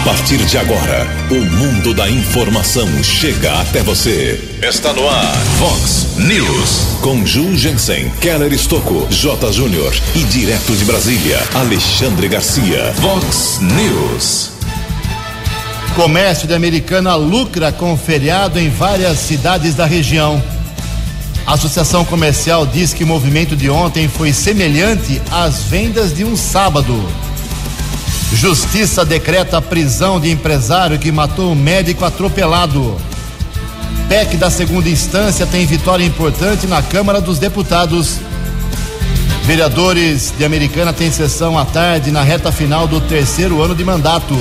A partir de agora, o mundo da informação chega até você. Está no ar, Fox News. Com Ju Jensen, Keller Estocco, J. Júnior e direto de Brasília, Alexandre Garcia. Fox News. Comércio de Americana lucra com feriado em várias cidades da região. A Associação Comercial diz que o movimento de ontem foi semelhante às vendas de um sábado. Justiça decreta a prisão de empresário que matou um médico atropelado. PEC da segunda instância tem vitória importante na Câmara dos Deputados. Vereadores de Americana têm sessão à tarde na reta final do terceiro ano de mandato.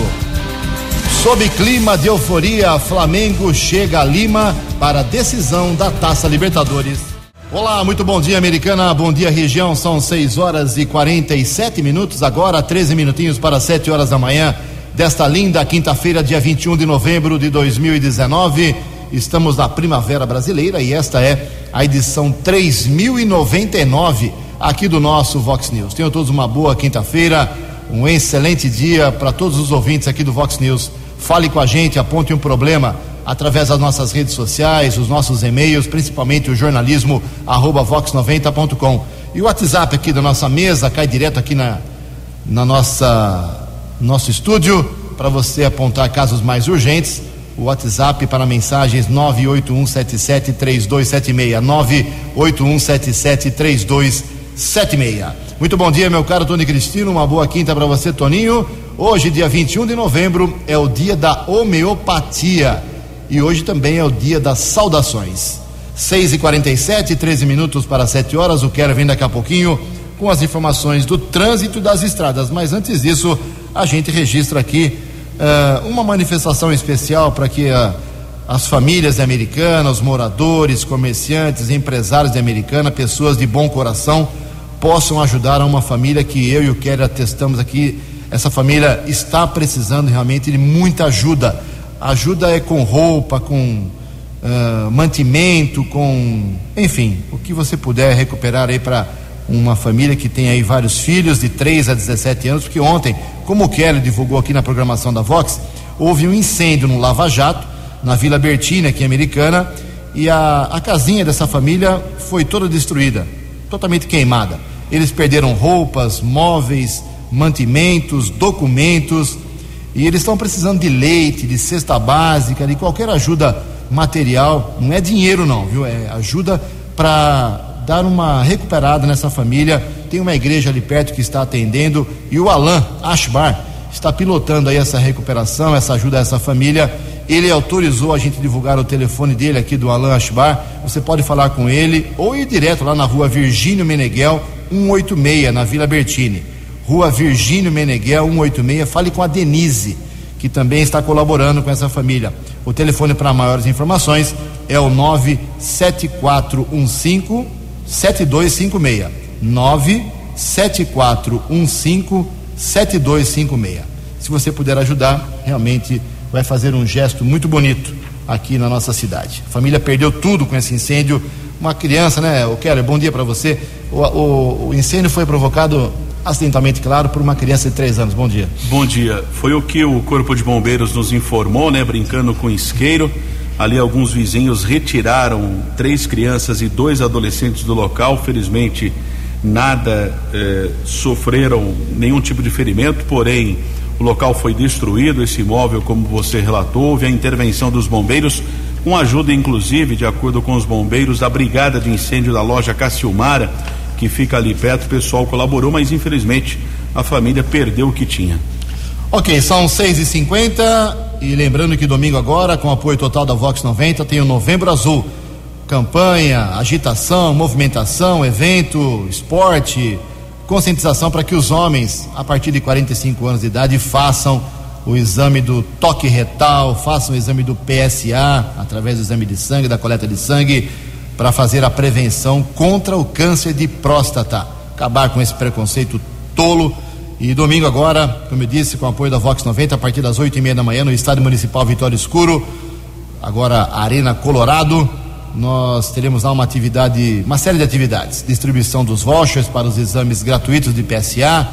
Sob clima de euforia, Flamengo chega a Lima para a decisão da Taça Libertadores. Olá, muito bom dia, Americana. Bom dia, região. São 6 horas e 47 minutos, agora 13 minutinhos para 7 horas da manhã desta linda quinta-feira, dia 21 de novembro de 2019. Estamos na Primavera Brasileira e esta é a edição 3099 aqui do nosso Vox News. Tenham todos uma boa quinta-feira, um excelente dia para todos os ouvintes aqui do Vox News. Fale com a gente, aponte um problema através das nossas redes sociais, os nossos e-mails, principalmente o jornalismo arroba vox90.com. E o WhatsApp aqui da nossa mesa cai direto aqui na, na nossa nosso estúdio para você apontar casos mais urgentes. O WhatsApp para mensagens 981773276 981773276. Muito bom dia, meu caro Tony Cristino. Uma boa quinta para você, Toninho. Hoje, dia 21 de novembro, é o dia da homeopatia e hoje também é o dia das saudações. 6 e 47 13 minutos para 7 horas. O Quero vem daqui a pouquinho com as informações do trânsito das estradas. Mas antes disso, a gente registra aqui uh, uma manifestação especial para que uh, as famílias de Americana, os moradores, comerciantes, empresários de Americana, pessoas de bom coração, possam ajudar a uma família que eu e o Kelly atestamos aqui. Essa família está precisando realmente de muita ajuda ajuda é com roupa, com uh, mantimento, com. Enfim, o que você puder recuperar aí para uma família que tem aí vários filhos de 3 a 17 anos, porque ontem, como o Kelly divulgou aqui na programação da Vox, houve um incêndio no Lava Jato, na Vila Bertina, aqui em Americana, e a, a casinha dessa família foi toda destruída, totalmente queimada. Eles perderam roupas, móveis, mantimentos, documentos e eles estão precisando de leite, de cesta básica, de qualquer ajuda material. Não é dinheiro, não, viu? É ajuda para dar uma recuperada nessa família. Tem uma igreja ali perto que está atendendo e o Alan Ashbar está pilotando aí essa recuperação, essa ajuda a essa família. Ele autorizou a gente divulgar o telefone dele aqui do Alan Ashbar. Você pode falar com ele ou ir direto lá na rua Virgínio Meneghel, 186, na Vila Bertini. Rua Virgínio Meneghel, 186. Fale com a Denise, que também está colaborando com essa família. O telefone para maiores informações é o 97415 7256. 97415 7256. Se você puder ajudar, realmente vai fazer um gesto muito bonito aqui na nossa cidade. A família perdeu tudo com esse incêndio. Uma criança, né? O Keller, bom dia para você. O, o, o incêndio foi provocado acidentalmente, claro, por uma criança de três anos. Bom dia. Bom dia. Foi o que o Corpo de Bombeiros nos informou, né? Brincando com isqueiro. Ali alguns vizinhos retiraram três crianças e dois adolescentes do local. Felizmente, nada eh, sofreram nenhum tipo de ferimento, porém o local foi destruído, esse imóvel, como você relatou, houve a intervenção dos bombeiros, com ajuda inclusive, de acordo com os bombeiros, da Brigada de Incêndio da loja Cassiumara que fica ali perto, o pessoal colaborou, mas infelizmente a família perdeu o que tinha. Ok, são 6 e 50 e lembrando que domingo agora, com apoio total da Vox 90, tem o Novembro Azul. Campanha, agitação, movimentação, evento, esporte, conscientização para que os homens, a partir de 45 anos de idade, façam o exame do toque retal, façam o exame do PSA, através do exame de sangue, da coleta de sangue, para fazer a prevenção contra o câncer de próstata. Acabar com esse preconceito tolo. E domingo agora, como eu disse, com o apoio da Vox 90, a partir das oito e meia da manhã, no Estádio Municipal Vitória Escuro, agora Arena Colorado, nós teremos lá uma atividade, uma série de atividades. Distribuição dos vouchers para os exames gratuitos de PSA,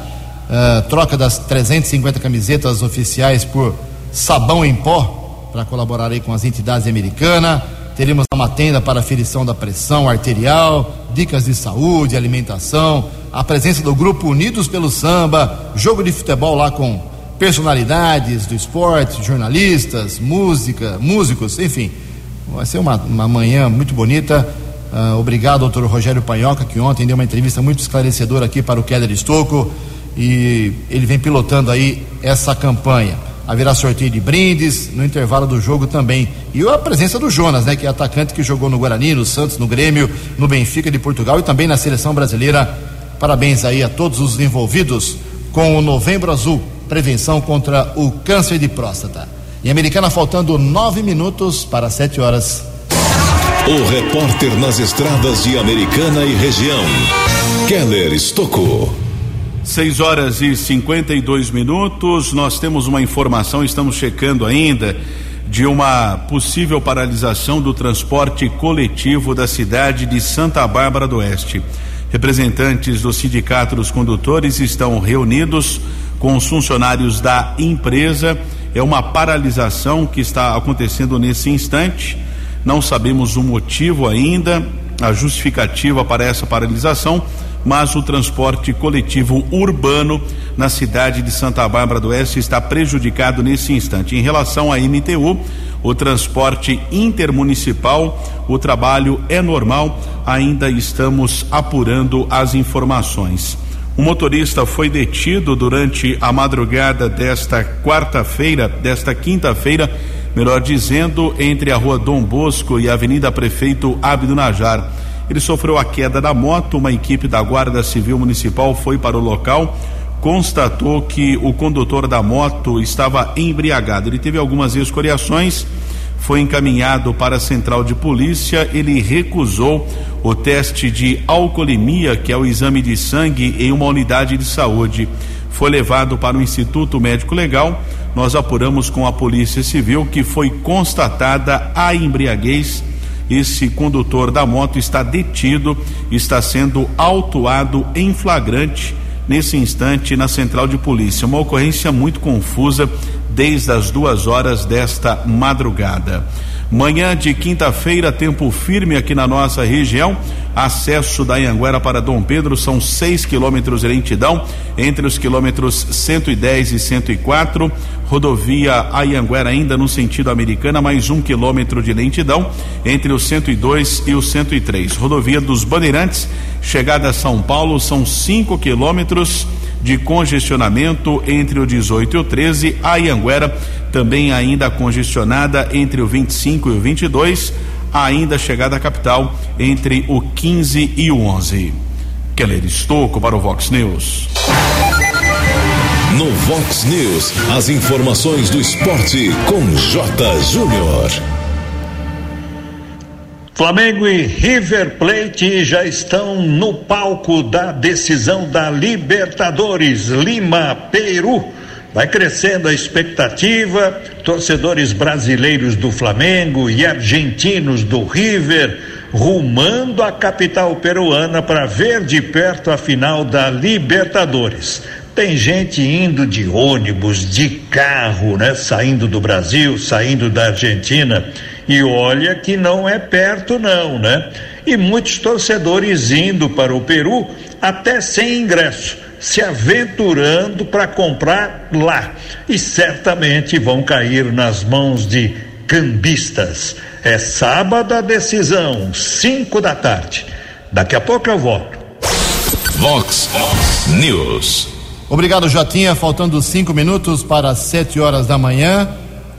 uh, eh, troca das 350 camisetas oficiais por sabão em pó para colaborar aí com as entidades americanas. Teremos uma tenda para aferição da pressão arterial, dicas de saúde, alimentação, a presença do grupo Unidos pelo Samba, jogo de futebol lá com personalidades do esporte, jornalistas, música, músicos, enfim. Vai ser uma, uma manhã muito bonita. Uh, obrigado, doutor Rogério Panhoca, que ontem deu uma entrevista muito esclarecedora aqui para o Keller Estocco e ele vem pilotando aí essa campanha. Haverá sorteio de brindes no intervalo do jogo também. E a presença do Jonas, né, que é atacante que jogou no Guarani, no Santos, no Grêmio, no Benfica de Portugal e também na seleção brasileira. Parabéns aí a todos os envolvidos com o Novembro Azul, prevenção contra o câncer de próstata. Em Americana, faltando nove minutos para sete horas. O repórter nas estradas de Americana e região, Keller Estocou. 6 horas e 52 minutos. Nós temos uma informação, estamos checando ainda, de uma possível paralisação do transporte coletivo da cidade de Santa Bárbara do Oeste. Representantes do Sindicato dos Condutores estão reunidos com os funcionários da empresa. É uma paralisação que está acontecendo nesse instante. Não sabemos o motivo ainda, a justificativa para essa paralisação mas o transporte coletivo urbano na cidade de Santa Bárbara do Oeste está prejudicado nesse instante. Em relação à MTU, o transporte intermunicipal, o trabalho é normal, ainda estamos apurando as informações. O motorista foi detido durante a madrugada desta quarta-feira, desta quinta-feira, melhor dizendo, entre a rua Dom Bosco e a Avenida Prefeito Abdo Najar. Ele sofreu a queda da moto, uma equipe da Guarda Civil Municipal foi para o local, constatou que o condutor da moto estava embriagado. Ele teve algumas escoriações, foi encaminhado para a central de polícia, ele recusou o teste de alcoolemia, que é o exame de sangue em uma unidade de saúde. Foi levado para o Instituto Médico Legal. Nós apuramos com a Polícia Civil que foi constatada a embriaguez esse condutor da moto está detido, está sendo autuado em flagrante nesse instante na central de polícia. Uma ocorrência muito confusa desde as duas horas desta madrugada. Manhã de quinta-feira, tempo firme aqui na nossa região. Acesso da Anhanguera para Dom Pedro são 6 quilômetros de lentidão entre os quilômetros 110 e 104. Rodovia Anhanguera ainda no sentido americana, mais um quilômetro de lentidão entre os 102 e os 103. Rodovia dos Bandeirantes, chegada a São Paulo, são 5 quilômetros de congestionamento entre o 18 e o 13. A Ianguera também ainda congestionada entre o 25 e o 22. Ainda chegada à capital entre o 15 e o 11. Keller Estocco para o Vox News. No Vox News, as informações do esporte com J. Júnior. Flamengo e River Plate já estão no palco da decisão da Libertadores Lima, Peru. Vai crescendo a expectativa, torcedores brasileiros do Flamengo e argentinos do River rumando a capital peruana para ver de perto a final da Libertadores. Tem gente indo de ônibus, de carro, né? Saindo do Brasil, saindo da Argentina e olha que não é perto, não, né? E muitos torcedores indo para o Peru até sem ingresso, se aventurando para comprar lá. E certamente vão cair nas mãos de cambistas. É sábado a decisão, 5 da tarde. Daqui a pouco eu volto. Vox News. Obrigado, Jotinha. Faltando cinco minutos para sete horas da manhã.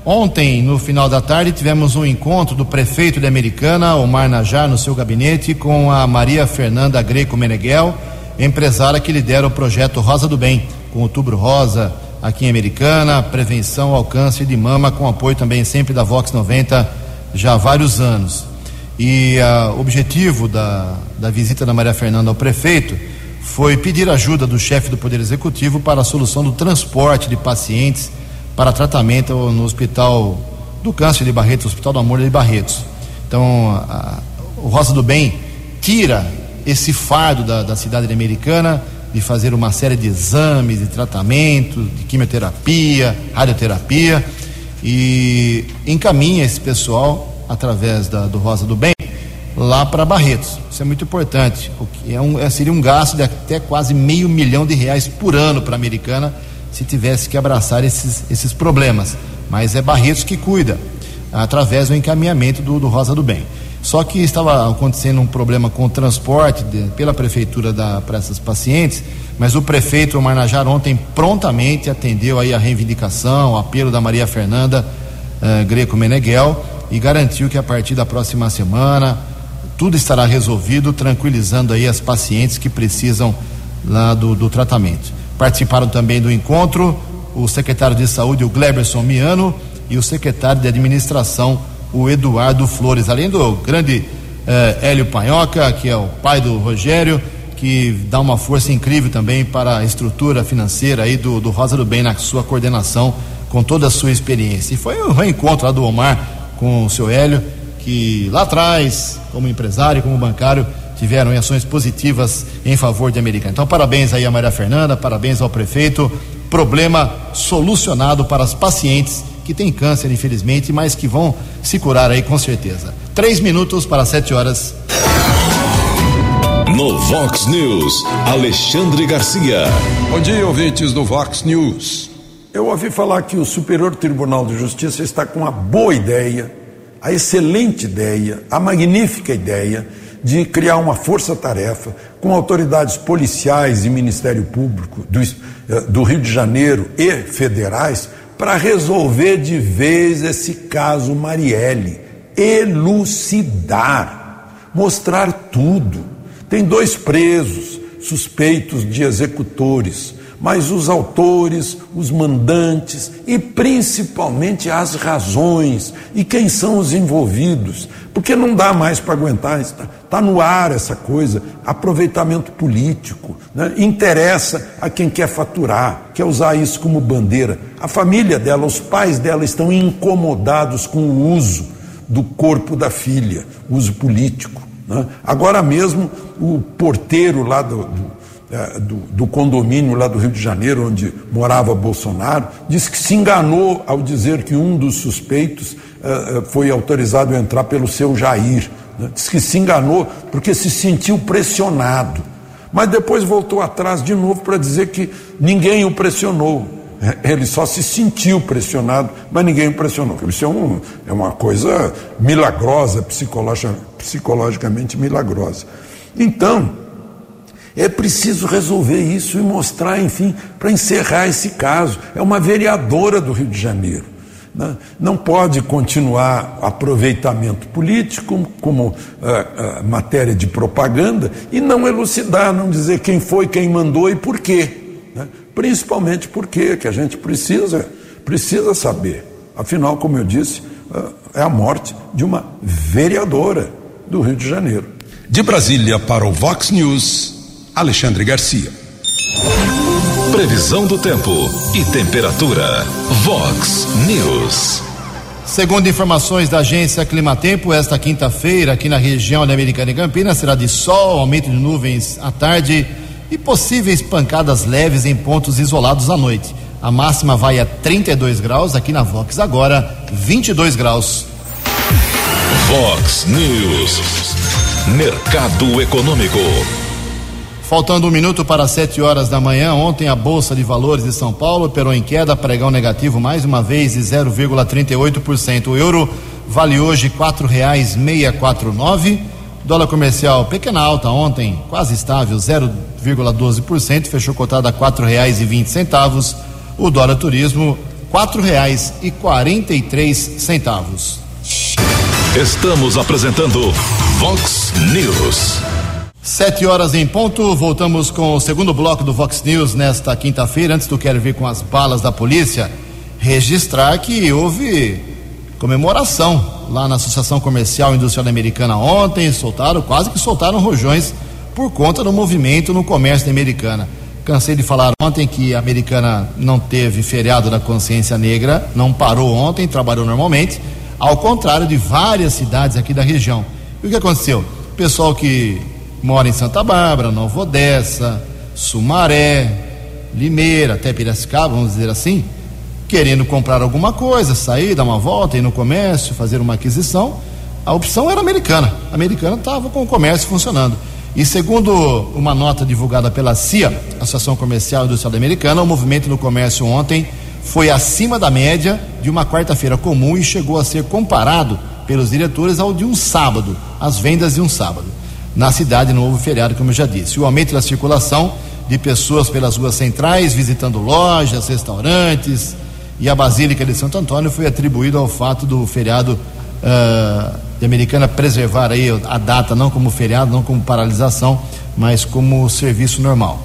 Ontem, no final da tarde, tivemos um encontro do prefeito de Americana, Omar Najar, no seu gabinete, com a Maria Fernanda Greco Meneghel, empresária que lidera o projeto Rosa do Bem, com outubro rosa aqui em Americana, prevenção ao câncer de mama, com apoio também sempre da Vox 90 já há vários anos. E uh, o objetivo da, da visita da Maria Fernanda ao prefeito foi pedir ajuda do chefe do Poder Executivo para a solução do transporte de pacientes para tratamento no Hospital do Câncer de Barretos, Hospital do Amor de Barretos. Então, a, o Rosa do Bem tira esse fardo da, da cidade americana de fazer uma série de exames, de tratamento, de quimioterapia, radioterapia, e encaminha esse pessoal através da, do Rosa do Bem lá para Barretos. Isso é muito importante. O que é um, é, seria um gasto de até quase meio milhão de reais por ano para a Americana se tivesse que abraçar esses, esses problemas. Mas é Barretos que cuida, através do encaminhamento do, do Rosa do Bem. Só que estava acontecendo um problema com o transporte de, pela prefeitura para essas pacientes, mas o prefeito Marnajar ontem prontamente atendeu aí a reivindicação, o apelo da Maria Fernanda uh, Greco Meneghel e garantiu que a partir da próxima semana tudo estará resolvido, tranquilizando aí as pacientes que precisam lá do, do tratamento. Participaram também do encontro o secretário de saúde, o Gleberson Miano, e o secretário de administração, o Eduardo Flores, além do grande eh, Hélio Panhoca, que é o pai do Rogério, que dá uma força incrível também para a estrutura financeira aí do, do Rosa do Bem na sua coordenação, com toda a sua experiência. E foi um reencontro lá do Omar com o seu Hélio, que lá atrás, como empresário, como bancário, tiveram ações positivas em favor de Americana. Então, parabéns aí a Maria Fernanda, parabéns ao prefeito. Problema solucionado para as pacientes que têm câncer, infelizmente, mas que vão se curar aí com certeza. Três minutos para sete horas. No Vox News, Alexandre Garcia. Bom dia, ouvintes do Vox News. Eu ouvi falar que o Superior Tribunal de Justiça está com uma boa ideia, a excelente ideia, a magnífica ideia de criar uma força-tarefa com autoridades policiais e Ministério Público do, eh, do Rio de Janeiro e federais para resolver de vez esse caso Marielle, elucidar, mostrar tudo. Tem dois presos suspeitos de executores mas os autores, os mandantes e principalmente as razões e quem são os envolvidos. Porque não dá mais para aguentar, está, está no ar essa coisa, aproveitamento político, né? interessa a quem quer faturar, quer usar isso como bandeira. A família dela, os pais dela estão incomodados com o uso do corpo da filha, uso político. Né? Agora mesmo, o porteiro lá do, do do, do, condomínio lá do Rio de Janeiro, onde morava Bolsonaro, disse que se enganou ao dizer que um dos suspeitos é, é foi autorizado a entrar pelo seu Jair. Né? Diz que se enganou porque se sentiu pressionado. Mas depois voltou atrás de novo para dizer que ninguém o pressionou. É, ele só se sentiu pressionado, mas ninguém o pressionou. Isso é, um, é uma coisa milagrosa, psicologicamente milagrosa. Então, é preciso resolver isso e mostrar, enfim, para encerrar esse caso. É uma vereadora do Rio de Janeiro. Né? Não pode continuar aproveitamento político como uh, uh, matéria de propaganda e não elucidar, não dizer quem foi, quem mandou e por quê. Né? Principalmente porque que a gente precisa, precisa saber. Afinal, como eu disse, uh, é a morte de uma vereadora do Rio de Janeiro. De Brasília para o Vox News. Alexandre Garcia. Previsão do tempo e temperatura. Vox News. Segundo informações da agência Climatempo, esta quinta-feira, aqui na região da Americana e Campinas, será de sol, aumento de nuvens à tarde e possíveis pancadas leves em pontos isolados à noite. A máxima vai a 32 graus, aqui na Vox agora 22 graus. Vox News. Mercado Econômico. Faltando um minuto para sete horas da manhã, ontem a Bolsa de Valores de São Paulo operou em queda, pregão negativo mais uma vez de 0,38%. O euro vale hoje quatro reais meia quatro nove. Dólar comercial pequena alta ontem, quase estável, 0,12%, fechou cotado a quatro reais e vinte centavos. O dólar turismo quatro reais e quarenta e três centavos. Estamos apresentando Vox News. Sete horas em ponto, voltamos com o segundo bloco do Vox News nesta quinta-feira. Antes do Quero Ver com as balas da polícia, registrar que houve comemoração lá na Associação Comercial Industrial Americana ontem. Soltaram, quase que soltaram rojões por conta do movimento no comércio da Americana. Cansei de falar ontem que a Americana não teve feriado da consciência negra, não parou ontem, trabalhou normalmente, ao contrário de várias cidades aqui da região. E o que aconteceu? O pessoal que mora em Santa Bárbara, Nova Odessa, Sumaré, Limeira, até Piracicaba, vamos dizer assim, querendo comprar alguma coisa, sair, dar uma volta, ir no comércio, fazer uma aquisição, a opção era americana. A americana estava com o comércio funcionando. E segundo uma nota divulgada pela CIA, Associação Comercial Industrial Americana, o movimento no comércio ontem foi acima da média de uma quarta-feira comum e chegou a ser comparado pelos diretores ao de um sábado, as vendas de um sábado. Na cidade não houve feriado, como eu já disse. O aumento da circulação de pessoas pelas ruas centrais, visitando lojas, restaurantes e a Basílica de Santo Antônio foi atribuído ao fato do feriado uh, de Americana preservar aí a data não como feriado, não como paralisação, mas como serviço normal.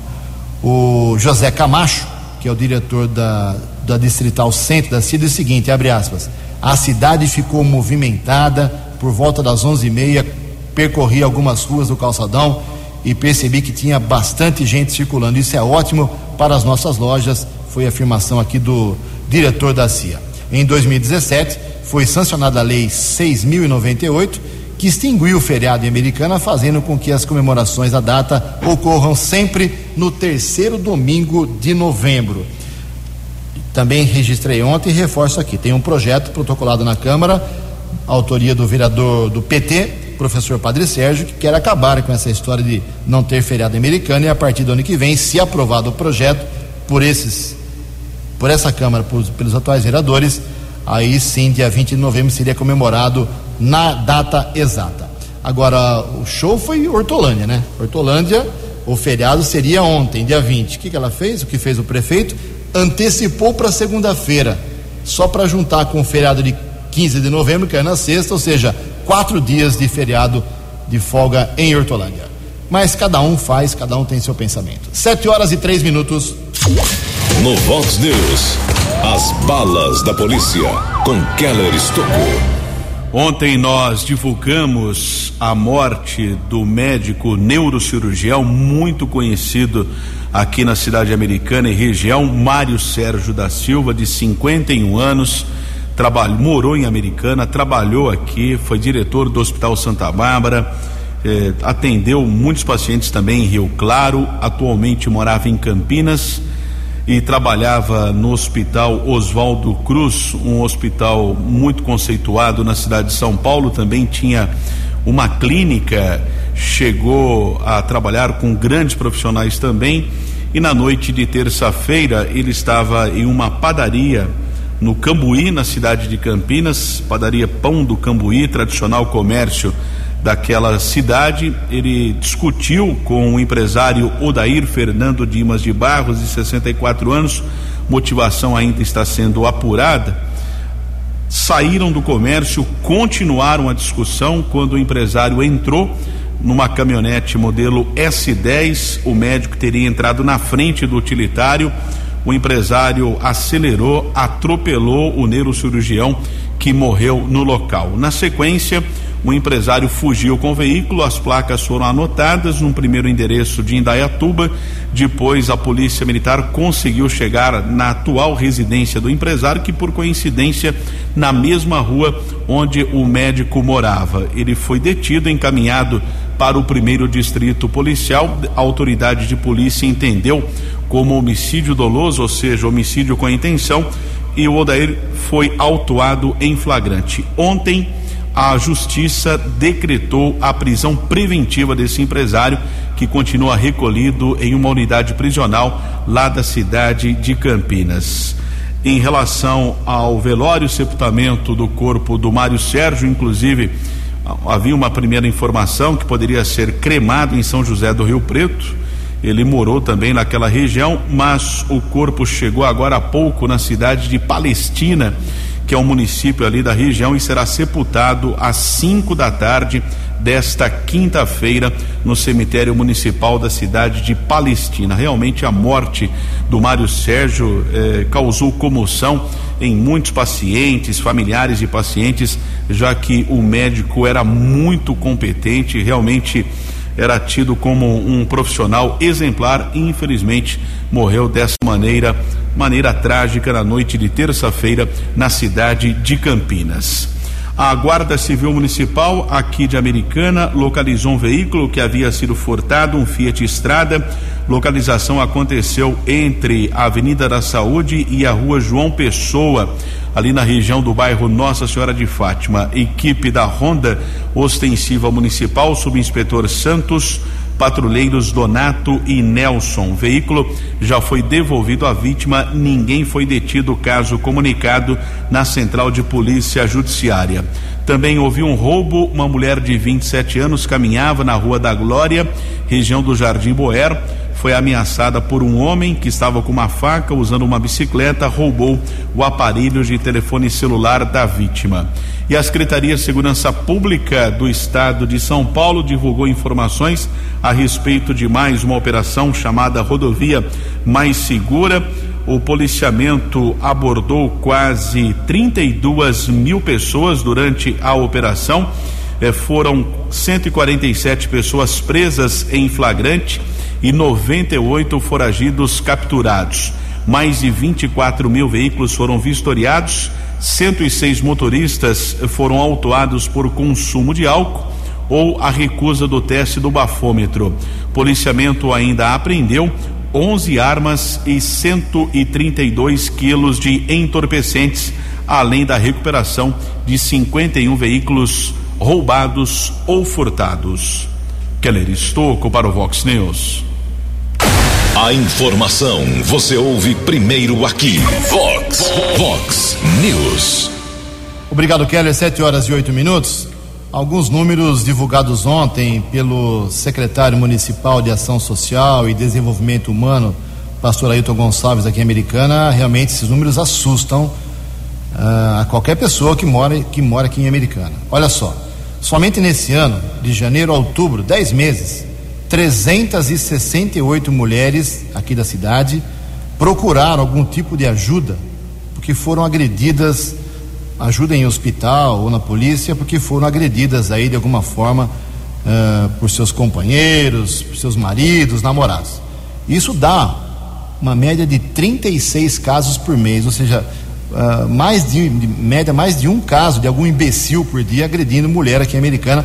O José Camacho, que é o diretor da, da Distrital Centro da CID, diz o seguinte, abre aspas, a cidade ficou movimentada por volta das onze e meia, percorri algumas ruas do calçadão e percebi que tinha bastante gente circulando. Isso é ótimo para as nossas lojas, foi a afirmação aqui do diretor da CIA. Em 2017, foi sancionada a Lei 6.098, que extinguiu o feriado em Americana, fazendo com que as comemorações da data ocorram sempre no terceiro domingo de novembro. Também registrei ontem e reforço aqui: tem um projeto protocolado na Câmara, autoria do vereador do PT, professor Padre Sérgio, que quer acabar com essa história de não ter feriado americano e a partir do ano que vem, se aprovado o projeto por esses, por essa Câmara, por, pelos atuais vereadores, aí sim, dia 20 de novembro seria comemorado na data exata. Agora, o show foi Hortolândia, né? Hortolândia, o feriado seria ontem, dia 20. O que, que ela fez? O que fez o prefeito? Antecipou para segunda-feira, só para juntar com o feriado de 15 de novembro, que é na sexta, ou seja, quatro dias de feriado de folga em Hortolândia. Mas cada um faz, cada um tem seu pensamento. Sete horas e três minutos. No Vox News, as balas da polícia com Keller Estocou. Ontem nós divulgamos a morte do médico neurocirurgião muito conhecido aqui na cidade americana e região, Mário Sérgio da Silva, de 51 anos trabalhou, morou em Americana, trabalhou aqui, foi diretor do Hospital Santa Bárbara, eh, atendeu muitos pacientes também em Rio Claro, atualmente morava em Campinas e trabalhava no Hospital Oswaldo Cruz, um hospital muito conceituado na cidade de São Paulo, também tinha uma clínica, chegou a trabalhar com grandes profissionais também. E na noite de terça-feira ele estava em uma padaria no Cambuí, na cidade de Campinas, padaria Pão do Cambuí, tradicional comércio daquela cidade. Ele discutiu com o empresário Odair Fernando Dimas de Barros, de 64 anos, motivação ainda está sendo apurada. Saíram do comércio, continuaram a discussão quando o empresário entrou numa caminhonete modelo S10. O médico teria entrado na frente do utilitário o empresário acelerou, atropelou o neurocirurgião que morreu no local. Na sequência, o empresário fugiu com o veículo, as placas foram anotadas num primeiro endereço de Indaiatuba. Depois, a polícia militar conseguiu chegar na atual residência do empresário, que por coincidência, na mesma rua onde o médico morava. Ele foi detido, encaminhado para o primeiro distrito policial. A autoridade de polícia entendeu como homicídio doloso, ou seja, homicídio com intenção, e o Odair foi autuado em flagrante. Ontem, a justiça decretou a prisão preventiva desse empresário, que continua recolhido em uma unidade prisional lá da cidade de Campinas. Em relação ao velório e sepultamento do corpo do Mário Sérgio, inclusive havia uma primeira informação que poderia ser cremado em São José do Rio Preto. Ele morou também naquela região, mas o corpo chegou agora há pouco na cidade de Palestina, que é um município ali da região, e será sepultado às 5 da tarde desta quinta-feira no cemitério municipal da cidade de Palestina. Realmente a morte do Mário Sérgio eh, causou comoção em muitos pacientes, familiares de pacientes, já que o médico era muito competente, realmente era tido como um profissional exemplar e infelizmente morreu dessa maneira, maneira trágica na noite de terça-feira na cidade de Campinas. A Guarda Civil Municipal aqui de Americana localizou um veículo que havia sido furtado, um Fiat Estrada, Localização aconteceu entre a Avenida da Saúde e a Rua João Pessoa, ali na região do bairro Nossa Senhora de Fátima. Equipe da Ronda Ostensiva Municipal, subinspetor Santos, patrulheiros Donato e Nelson. O veículo já foi devolvido à vítima, ninguém foi detido, caso comunicado na Central de Polícia Judiciária. Também houve um roubo, uma mulher de 27 anos caminhava na Rua da Glória, região do Jardim Boer foi ameaçada por um homem que estava com uma faca usando uma bicicleta, roubou o aparelho de telefone celular da vítima. E a Secretaria de Segurança Pública do Estado de São Paulo divulgou informações a respeito de mais uma operação chamada Rodovia Mais Segura. O policiamento abordou quase 32 mil pessoas durante a operação. Eh, foram 147 pessoas presas em flagrante e 98 foragidos capturados. Mais de 24 mil veículos foram vistoriados, 106 motoristas foram autuados por consumo de álcool ou a recusa do teste do bafômetro. Policiamento ainda apreendeu 11 armas e 132 quilos de entorpecentes, além da recuperação de 51 veículos roubados ou furtados. Keller Estocco para o Vox News. A informação você ouve primeiro aqui. Vox, Vox News. Obrigado, Keller. Sete horas e oito minutos. Alguns números divulgados ontem pelo secretário municipal de Ação Social e Desenvolvimento Humano, pastor Ailton Gonçalves, aqui em Americana, realmente esses números assustam uh, a qualquer pessoa que mora, que mora aqui em Americana. Olha só, somente nesse ano, de janeiro a outubro, dez meses, 368 mulheres aqui da cidade procuraram algum tipo de ajuda porque foram agredidas, ajuda em hospital ou na polícia, porque foram agredidas aí de alguma forma uh, por seus companheiros, por seus maridos, namorados. Isso dá uma média de 36 casos por mês, ou seja, uh, mais de, de média mais de um caso de algum imbecil por dia agredindo mulher aqui americana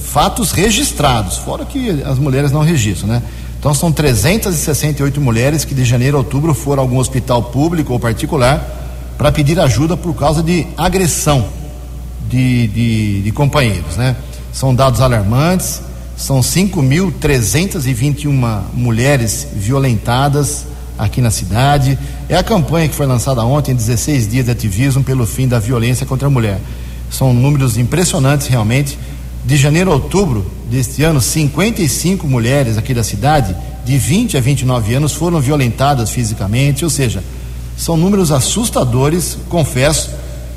fatos registrados, fora que as mulheres não registram, né? Então são 368 mulheres que de janeiro a outubro foram a algum hospital público ou particular para pedir ajuda por causa de agressão de, de, de companheiros, né? São dados alarmantes, são 5.321 mulheres violentadas aqui na cidade. É a campanha que foi lançada ontem, 16 dias de ativismo pelo fim da violência contra a mulher. São números impressionantes realmente de janeiro a outubro deste ano, 55 mulheres aqui da cidade, de 20 a 29 anos, foram violentadas fisicamente, ou seja, são números assustadores, confesso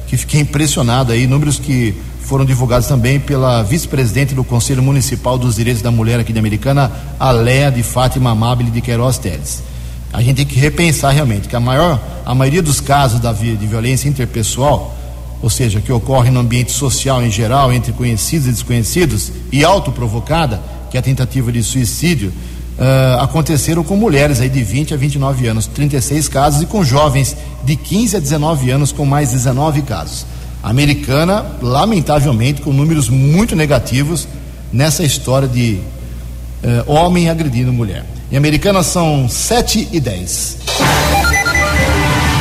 que fiquei impressionado aí, números que foram divulgados também pela vice-presidente do Conselho Municipal dos Direitos da Mulher aqui de Americana, a Léa de Fátima Amabile de Queiroz Teles. A gente tem que repensar realmente que a maior, a maioria dos casos da, de violência interpessoal ou seja, que ocorre no ambiente social em geral, entre conhecidos e desconhecidos, e autoprovocada, que é a tentativa de suicídio, uh, aconteceram com mulheres aí de 20 a 29 anos, 36 casos, e com jovens de 15 a 19 anos, com mais 19 casos. A americana, lamentavelmente, com números muito negativos nessa história de uh, homem agredindo mulher. Em americana são 7 e 10.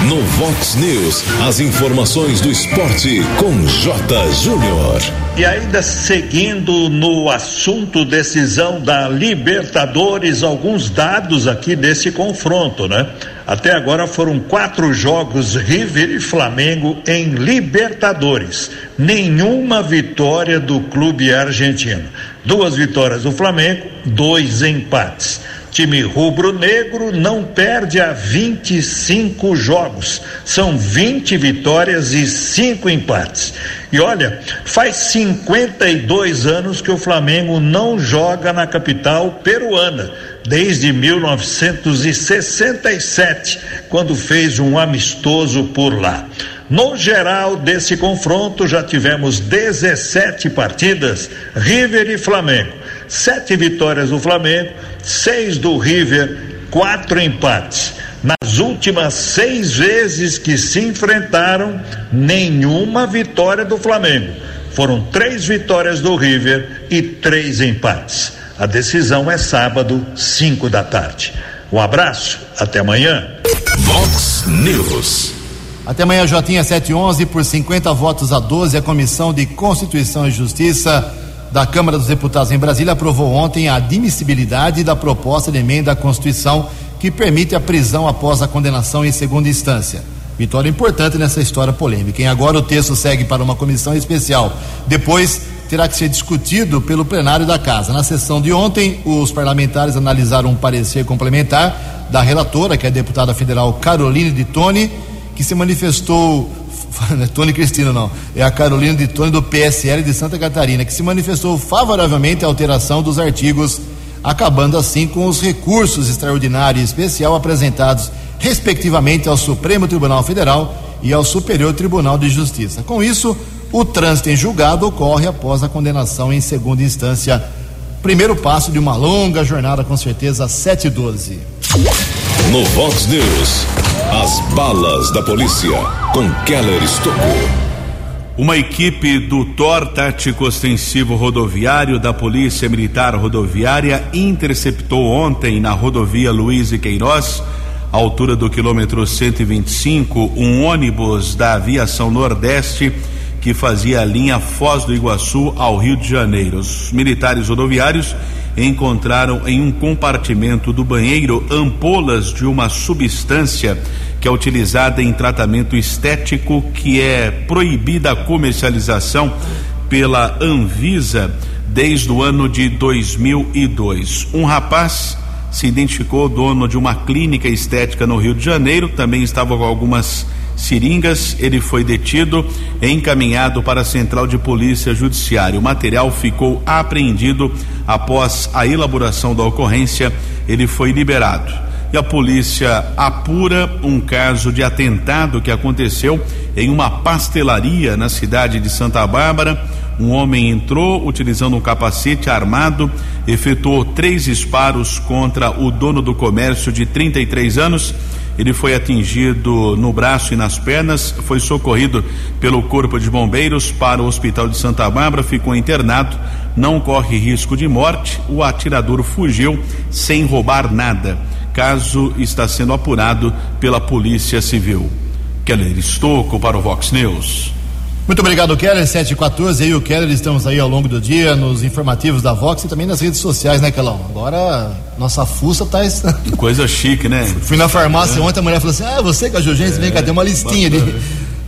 No Vox News, as informações do esporte com J. Júnior. E ainda seguindo no assunto decisão da Libertadores, alguns dados aqui desse confronto, né? Até agora foram quatro jogos River e Flamengo em Libertadores. Nenhuma vitória do clube argentino. Duas vitórias do Flamengo, dois empates time rubro-negro não perde há 25 jogos. São 20 vitórias e 5 empates. E olha, faz 52 anos que o Flamengo não joga na capital peruana, desde 1967, quando fez um amistoso por lá. No geral desse confronto, já tivemos 17 partidas, River e Flamengo. Sete vitórias do Flamengo, seis do River, quatro empates. Nas últimas seis vezes que se enfrentaram, nenhuma vitória do Flamengo. Foram três vitórias do River e três empates. A decisão é sábado, 5 da tarde. Um abraço, até amanhã. Vox News. Até amanhã, Jotinha 711, por 50 votos a 12, a Comissão de Constituição e Justiça da Câmara dos Deputados em Brasília aprovou ontem a admissibilidade da proposta de emenda à Constituição que permite a prisão após a condenação em segunda instância. Vitória importante nessa história polêmica. E agora o texto segue para uma comissão especial. Depois terá que ser discutido pelo plenário da Casa. Na sessão de ontem, os parlamentares analisaram um parecer complementar da relatora, que é a deputada federal Caroline de Tone, que se manifestou. Não é Tony Cristina, não. É a Carolina de Tone do PSL de Santa Catarina, que se manifestou favoravelmente à alteração dos artigos, acabando assim com os recursos extraordinário e especial apresentados, respectivamente, ao Supremo Tribunal Federal e ao Superior Tribunal de Justiça. Com isso, o trânsito em julgado ocorre após a condenação em segunda instância. Primeiro passo de uma longa jornada, com certeza, 712. No Vox News, as balas da polícia com Keller Estocou. Uma equipe do TOR Tático Ostensivo Rodoviário da Polícia Militar Rodoviária interceptou ontem na rodovia Luiz e Queiroz, altura do quilômetro 125, um ônibus da Aviação Nordeste que fazia a linha Foz do Iguaçu ao Rio de Janeiro. Os militares rodoviários encontraram em um compartimento do banheiro ampolas de uma substância que é utilizada em tratamento estético que é proibida a comercialização pela Anvisa desde o ano de 2002. Um rapaz se identificou dono de uma clínica estética no Rio de Janeiro, também estava com algumas seringas, ele foi detido e encaminhado para a Central de Polícia Judiciária. O material ficou apreendido após a elaboração da ocorrência, ele foi liberado. E a polícia apura um caso de atentado que aconteceu em uma pastelaria na cidade de Santa Bárbara. Um homem entrou utilizando um capacete armado, efetuou três disparos contra o dono do comércio de 33 anos ele foi atingido no braço e nas pernas, foi socorrido pelo Corpo de Bombeiros para o Hospital de Santa Bárbara, ficou internado, não corre risco de morte. O atirador fugiu sem roubar nada. Caso está sendo apurado pela Polícia Civil. Keller Estocco para o Vox News. Muito obrigado, Keller. 714 aí, o Keller, estamos aí ao longo do dia nos informativos da Vox e também nas redes sociais, né, Kelão? Agora nossa fuça tá. Coisa chique, né? Fui na farmácia é. ontem, a mulher falou assim: Ah, você Jurgência, é. vem cá, tem uma listinha ali.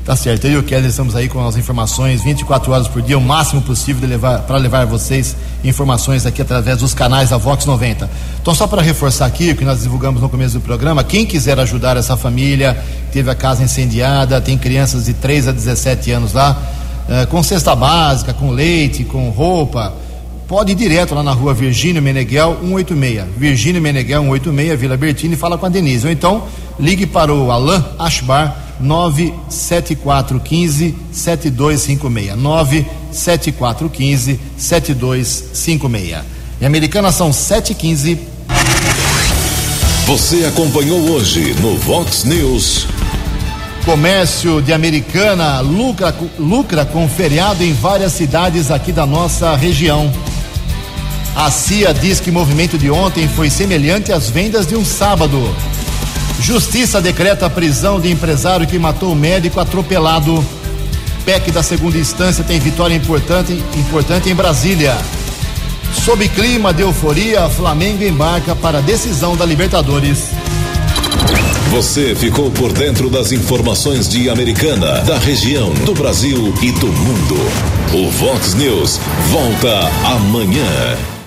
Tá certo, eu e o Keller estamos aí com as informações 24 horas por dia, o máximo possível levar, para levar vocês informações aqui através dos canais da Vox 90. Então, só para reforçar aqui o que nós divulgamos no começo do programa, quem quiser ajudar essa família, teve a casa incendiada, tem crianças de 3 a 17 anos lá, eh, com cesta básica, com leite, com roupa, pode ir direto lá na rua Virgínio Meneghel 186. Virgínio Meneghel 186, Vila Bertini, fala com a Denise. Ou então, ligue para o Alain Ashbar 97415 7256. 97415 7256. Em Americana são 715. Você acompanhou hoje no Vox News. Comércio de Americana lucra, lucra com feriado em várias cidades aqui da nossa região. A CIA diz que o movimento de ontem foi semelhante às vendas de um sábado. Justiça decreta a prisão de empresário que matou o médico atropelado. PEC da segunda instância tem vitória importante, importante em Brasília. Sob clima de euforia, Flamengo embarca para a decisão da Libertadores. Você ficou por dentro das informações de Americana, da região, do Brasil e do mundo. O Vox News volta amanhã.